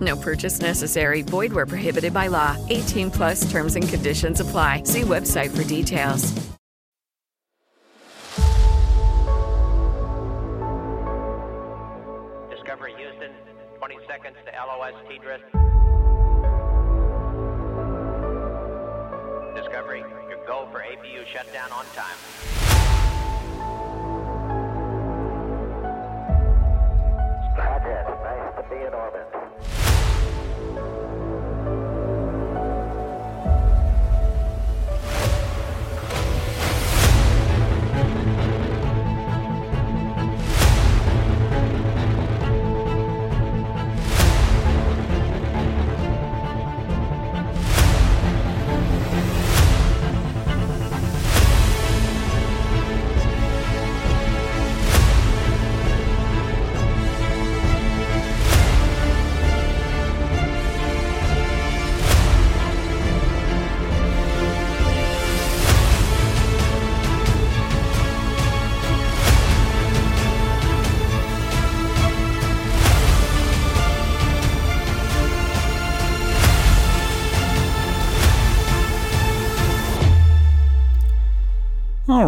No purchase necessary. Void where prohibited by law. 18 plus terms and conditions apply. See website for details. Discovery Houston, 20 seconds to LOS T-Drift. Discovery, your go for APU shutdown on time. Roger. Nice to be in orbit.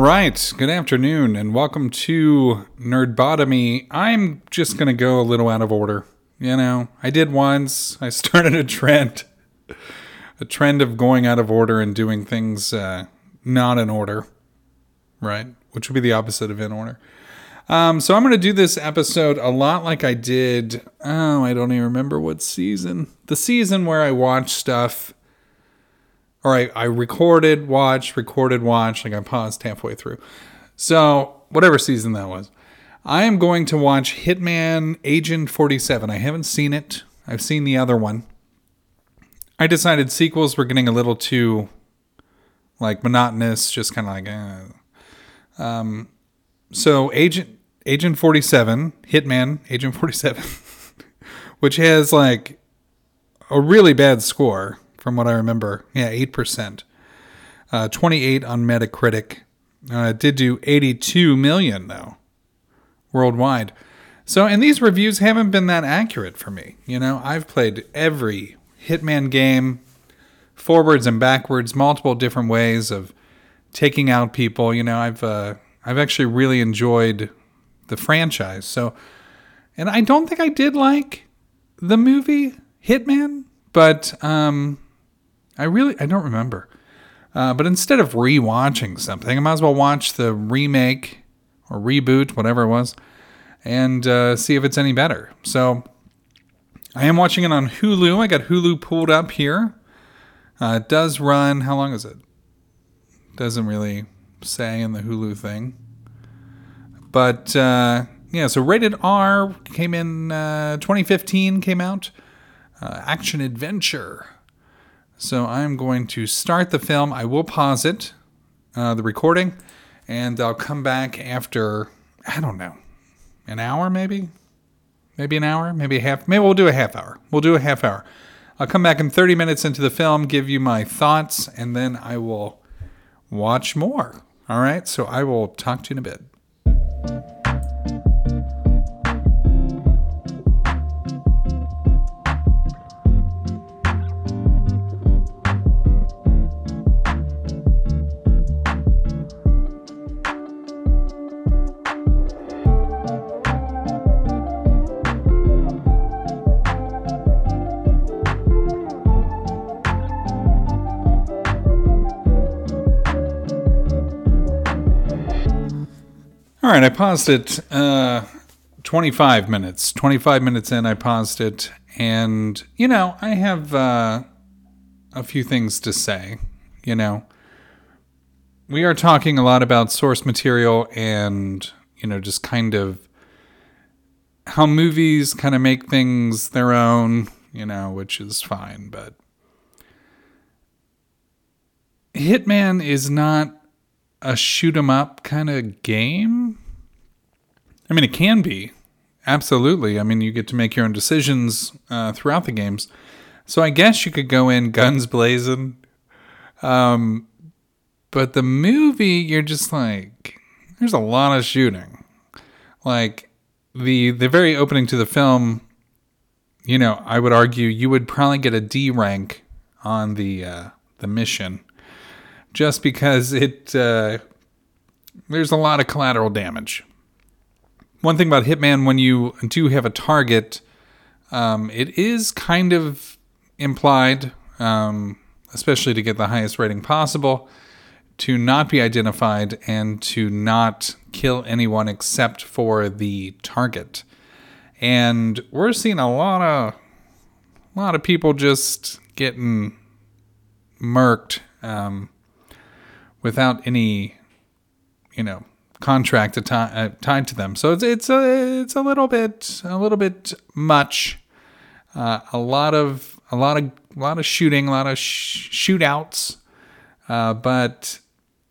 Right. Good afternoon and welcome to Nerdbotomy. I'm just going to go a little out of order. You know, I did once. I started a trend, a trend of going out of order and doing things uh, not in order, right? Which would be the opposite of in order. Um, so I'm going to do this episode a lot like I did. Oh, I don't even remember what season. The season where I watched stuff or I, I recorded, watched, recorded, watched, like I paused halfway through. So, whatever season that was. I am going to watch Hitman Agent 47. I haven't seen it, I've seen the other one. I decided sequels were getting a little too, like, monotonous, just kind of like, eh. Um, so, Agent, Agent 47, Hitman Agent 47, which has, like, a really bad score from what I remember. Yeah, 8%. Uh, 28 on Metacritic. Uh, it did do 82 million, though, worldwide. So, and these reviews haven't been that accurate for me. You know, I've played every Hitman game, forwards and backwards, multiple different ways of taking out people. You know, I've uh, I've actually really enjoyed the franchise. So, and I don't think I did like the movie Hitman, but um, I really I don't remember. Uh, but instead of rewatching something, I might as well watch the remake or reboot, whatever it was, and uh, see if it's any better. So I am watching it on Hulu. I got Hulu pulled up here. Uh, it does run. How long is it? Doesn't really say in the Hulu thing. But uh, yeah, so rated R came in uh, 2015. Came out. Uh, action adventure. So I'm going to start the film. I will pause it, uh, the recording, and I'll come back after, I don't know, an hour maybe? Maybe an hour? Maybe a half? Maybe we'll do a half hour. We'll do a half hour. I'll come back in 30 minutes into the film, give you my thoughts, and then I will watch more. All right, so I will talk to you in a bit. All right, I paused it uh, 25 minutes. 25 minutes in, I paused it. And, you know, I have uh, a few things to say. You know, we are talking a lot about source material and, you know, just kind of how movies kind of make things their own, you know, which is fine. But Hitman is not a shoot 'em up kind of game. I mean, it can be absolutely. I mean, you get to make your own decisions uh, throughout the games, so I guess you could go in guns blazing. Um, but the movie, you're just like, there's a lot of shooting. Like the the very opening to the film, you know, I would argue you would probably get a D rank on the uh, the mission just because it uh, there's a lot of collateral damage. One thing about Hitman, when you do have a target, um, it is kind of implied, um, especially to get the highest rating possible, to not be identified and to not kill anyone except for the target. And we're seeing a lot of a lot of people just getting murked. Um, without any, you know, contract uh, tied to them. So it's it's a it's a little bit a little bit much. Uh, a lot of a lot of a lot of shooting, a lot of sh- shootouts, uh, but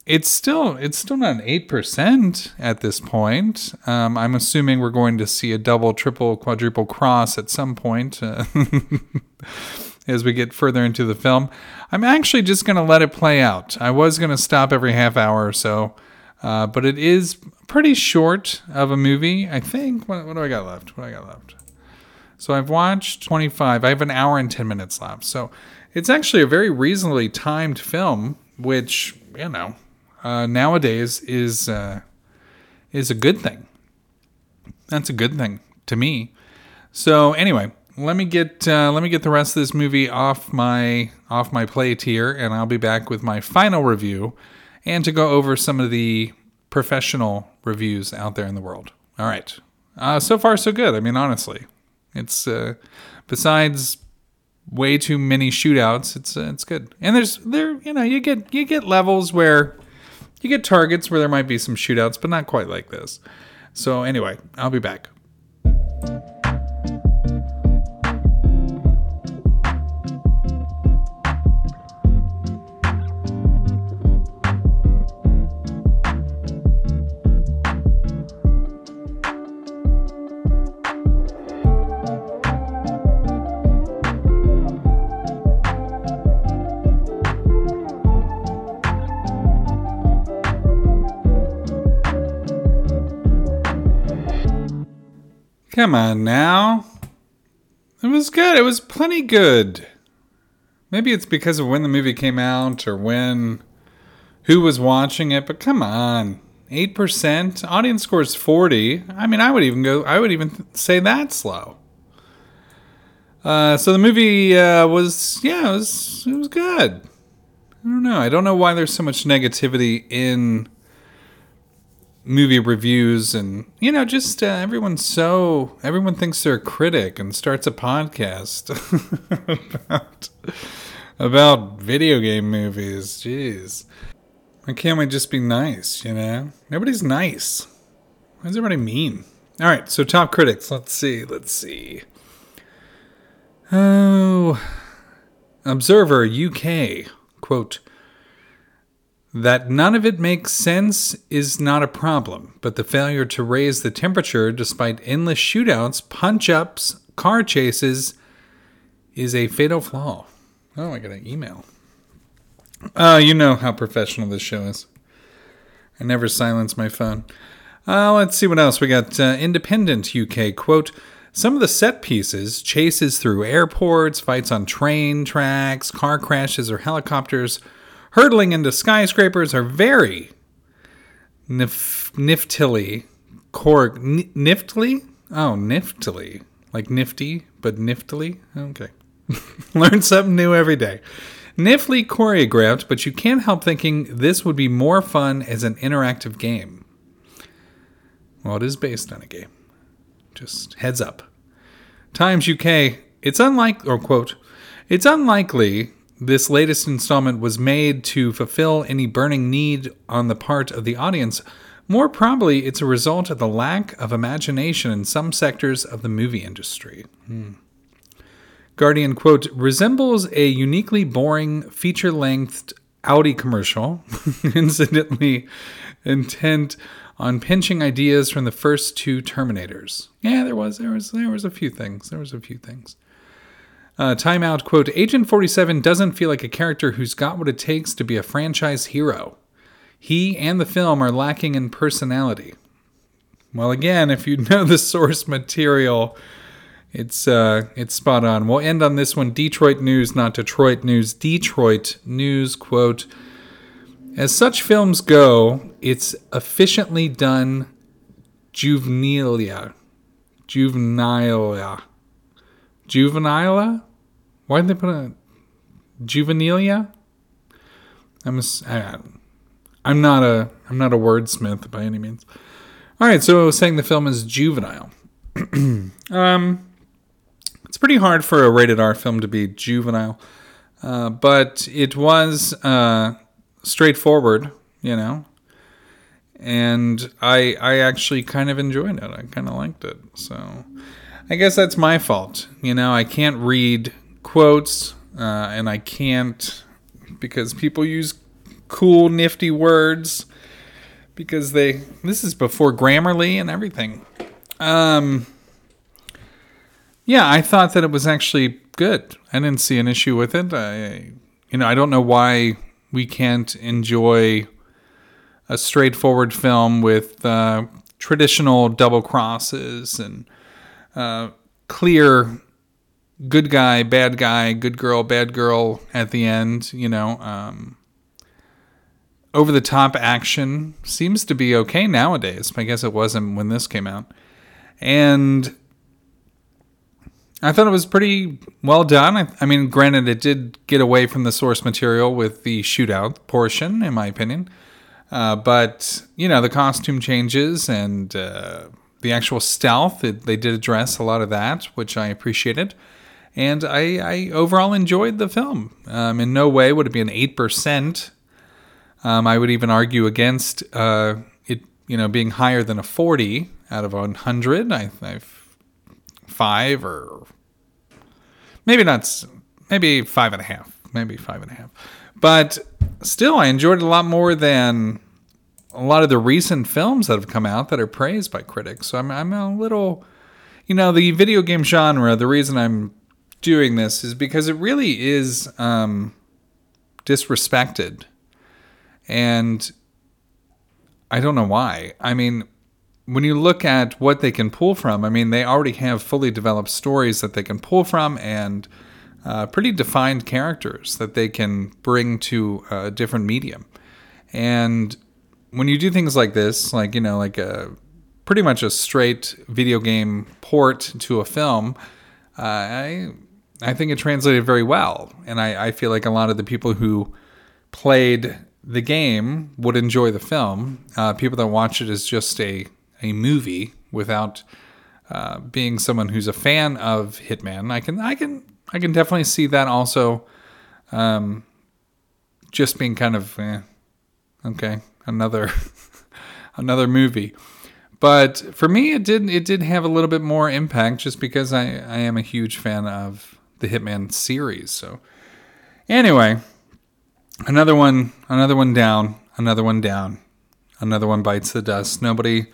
it's still it's still not eight percent at this point. Um, I'm assuming we're going to see a double, triple, quadruple cross at some point. As we get further into the film. I'm actually just going to let it play out. I was going to stop every half hour or so, uh, but it is pretty short of a movie. I think. What, what do I got left? What do I got left? So I've watched 25. I have an hour and 10 minutes left. So it's actually a very reasonably timed film, which you know uh, nowadays is uh, is a good thing. That's a good thing to me. So anyway, let me get uh, let me get the rest of this movie off my off my plate here, and I'll be back with my final review and to go over some of the professional reviews out there in the world. All right, uh, so far so good. I mean, honestly, it's uh, besides way too many shootouts, it's uh, it's good. And there's there you know you get you get levels where you get targets where there might be some shootouts, but not quite like this. So anyway, I'll be back. Come on now. It was good. It was plenty good. Maybe it's because of when the movie came out or when who was watching it, but come on. 8%, audience score is 40. I mean, I would even go I would even say that's slow. Uh, so the movie uh, was yeah, it was it was good. I don't know. I don't know why there's so much negativity in movie reviews and you know just uh, everyone's so everyone thinks they're a critic and starts a podcast about about video game movies. Jeez. Why can't we just be nice you know? Nobody's nice. Why does everybody mean? All right so top critics. Let's see let's see. Oh observer uk quote that none of it makes sense is not a problem, but the failure to raise the temperature despite endless shootouts, punch ups, car chases is a fatal flaw. Oh, I got an email. Uh, you know how professional this show is. I never silence my phone. Uh, let's see what else we got. Uh, Independent UK quote. Some of the set pieces, chases through airports, fights on train tracks, car crashes, or helicopters, hurtling into skyscrapers are very nif- niftily. Cor- n-? Oh, niftily. Like nifty, but niftily? Okay. Learn something new every day. Niftily choreographed, but you can't help thinking this would be more fun as an interactive game. Well, it is based on a game. Just heads up. Times UK, it's unlike, or quote, it's unlikely this latest installment was made to fulfill any burning need on the part of the audience. More probably, it's a result of the lack of imagination in some sectors of the movie industry. Hmm. Guardian, quote, resembles a uniquely boring feature length Audi commercial, incidentally intent on pinching ideas from the first two Terminators. Yeah, there was, there was, there was a few things. There was a few things. Uh, timeout quote Agent 47 doesn't feel like a character who's got what it takes to be a franchise hero. He and the film are lacking in personality. Well, again, if you know the source material, it's uh, it's spot on. We'll end on this one. Detroit news, not Detroit news. Detroit news quote: As such films go, it's efficiently done. Juvenilia, juvenilia, juvenile. Why did they put a juvenilia? I'm a, I, I'm not a I'm not a wordsmith by any means. All right, so I was saying the film is juvenile. um, it's pretty hard for a rated R film to be juvenile, uh, but it was uh, straightforward, you know. And I I actually kind of enjoyed it. I kind of liked it. So I guess that's my fault. You know, I can't read quotes, uh, and I can't because people use cool, nifty words because they. This is before Grammarly and everything. Um. Yeah, I thought that it was actually good. I didn't see an issue with it. I, you know, I don't know why we can't enjoy a straightforward film with uh, traditional double crosses and uh, clear good guy, bad guy, good girl, bad girl at the end. You know, um, over the top action seems to be okay nowadays. I guess it wasn't when this came out. And I thought it was pretty well done. I, I, mean, granted, it did get away from the source material with the shootout portion, in my opinion. Uh, but, you know, the costume changes and uh, the actual stealth, it, they did address a lot of that, which I appreciated. And I, I overall enjoyed the film. Um, in no way would it be an 8%. Um, I would even argue against uh, it, you know, being higher than a 40 out of 100. I, I've five or maybe not, maybe five and a half, maybe five and a half. But still, I enjoyed it a lot more than a lot of the recent films that have come out that are praised by critics. So I'm, I'm a little, you know, the video game genre. The reason I'm doing this is because it really is um, disrespected, and I don't know why. I mean, when you look at what they can pull from, I mean, they already have fully developed stories that they can pull from and uh, pretty defined characters that they can bring to a different medium. And when you do things like this, like, you know, like a pretty much a straight video game port to a film, uh, I, I think it translated very well. And I, I feel like a lot of the people who played the game would enjoy the film. Uh, people that watch it as just a a movie without uh, being someone who's a fan of Hitman. I can I can I can definitely see that also. Um, just being kind of eh, okay, another another movie. But for me, it did it did have a little bit more impact just because I, I am a huge fan of the Hitman series. So anyway, another one another one down, another one down, another one bites the dust. Nobody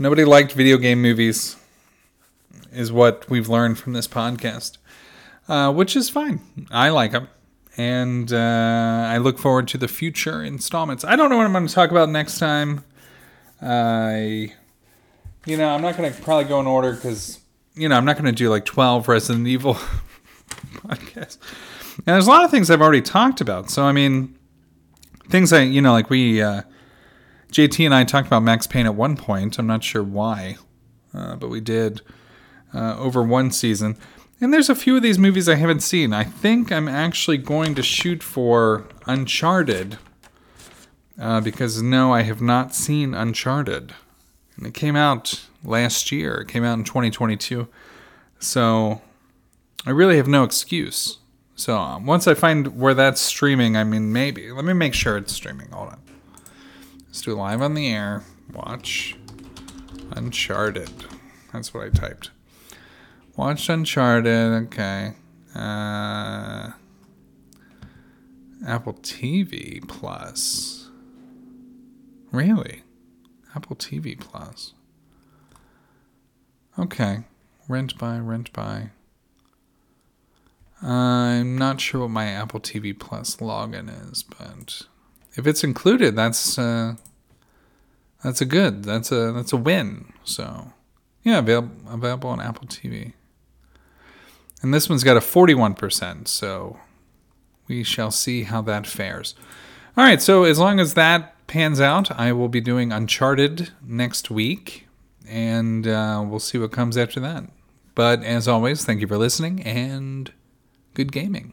Nobody liked video game movies, is what we've learned from this podcast, uh, which is fine. I like them, and uh, I look forward to the future installments. I don't know what I'm going to talk about next time. I, you know, I'm not going to probably go in order because, you know, I'm not going to do like 12 Resident Evil podcasts. And there's a lot of things I've already talked about. So, I mean, things I, you know, like we, uh, JT and I talked about Max Payne at one point. I'm not sure why, uh, but we did uh, over one season. And there's a few of these movies I haven't seen. I think I'm actually going to shoot for Uncharted uh, because no, I have not seen Uncharted. And it came out last year, it came out in 2022. So I really have no excuse. So um, once I find where that's streaming, I mean, maybe. Let me make sure it's streaming. Hold on. Let's do live on the air. Watch Uncharted. That's what I typed. Watched Uncharted. Okay. Uh, Apple TV Plus. Really? Apple TV Plus. Okay. Rent by, rent by. I'm not sure what my Apple TV Plus login is, but if it's included, that's uh, that's a good. That's a that's a win. So, yeah, available available on Apple TV. And this one's got a 41%, so we shall see how that fares. All right, so as long as that pans out, I will be doing Uncharted next week, and uh, we'll see what comes after that. But as always, thank you for listening and good gaming.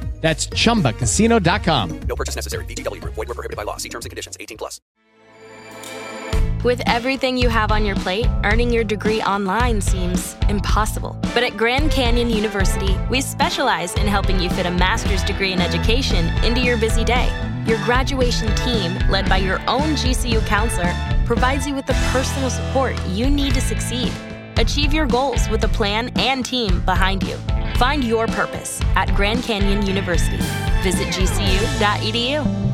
That's chumbacasino.com. No purchase necessary. VGW Group. Void were prohibited by law. See terms and conditions. 18 plus. With everything you have on your plate, earning your degree online seems impossible. But at Grand Canyon University, we specialize in helping you fit a master's degree in education into your busy day. Your graduation team, led by your own GCU counselor, provides you with the personal support you need to succeed. Achieve your goals with a plan and team behind you. Find your purpose at Grand Canyon University. Visit gcu.edu.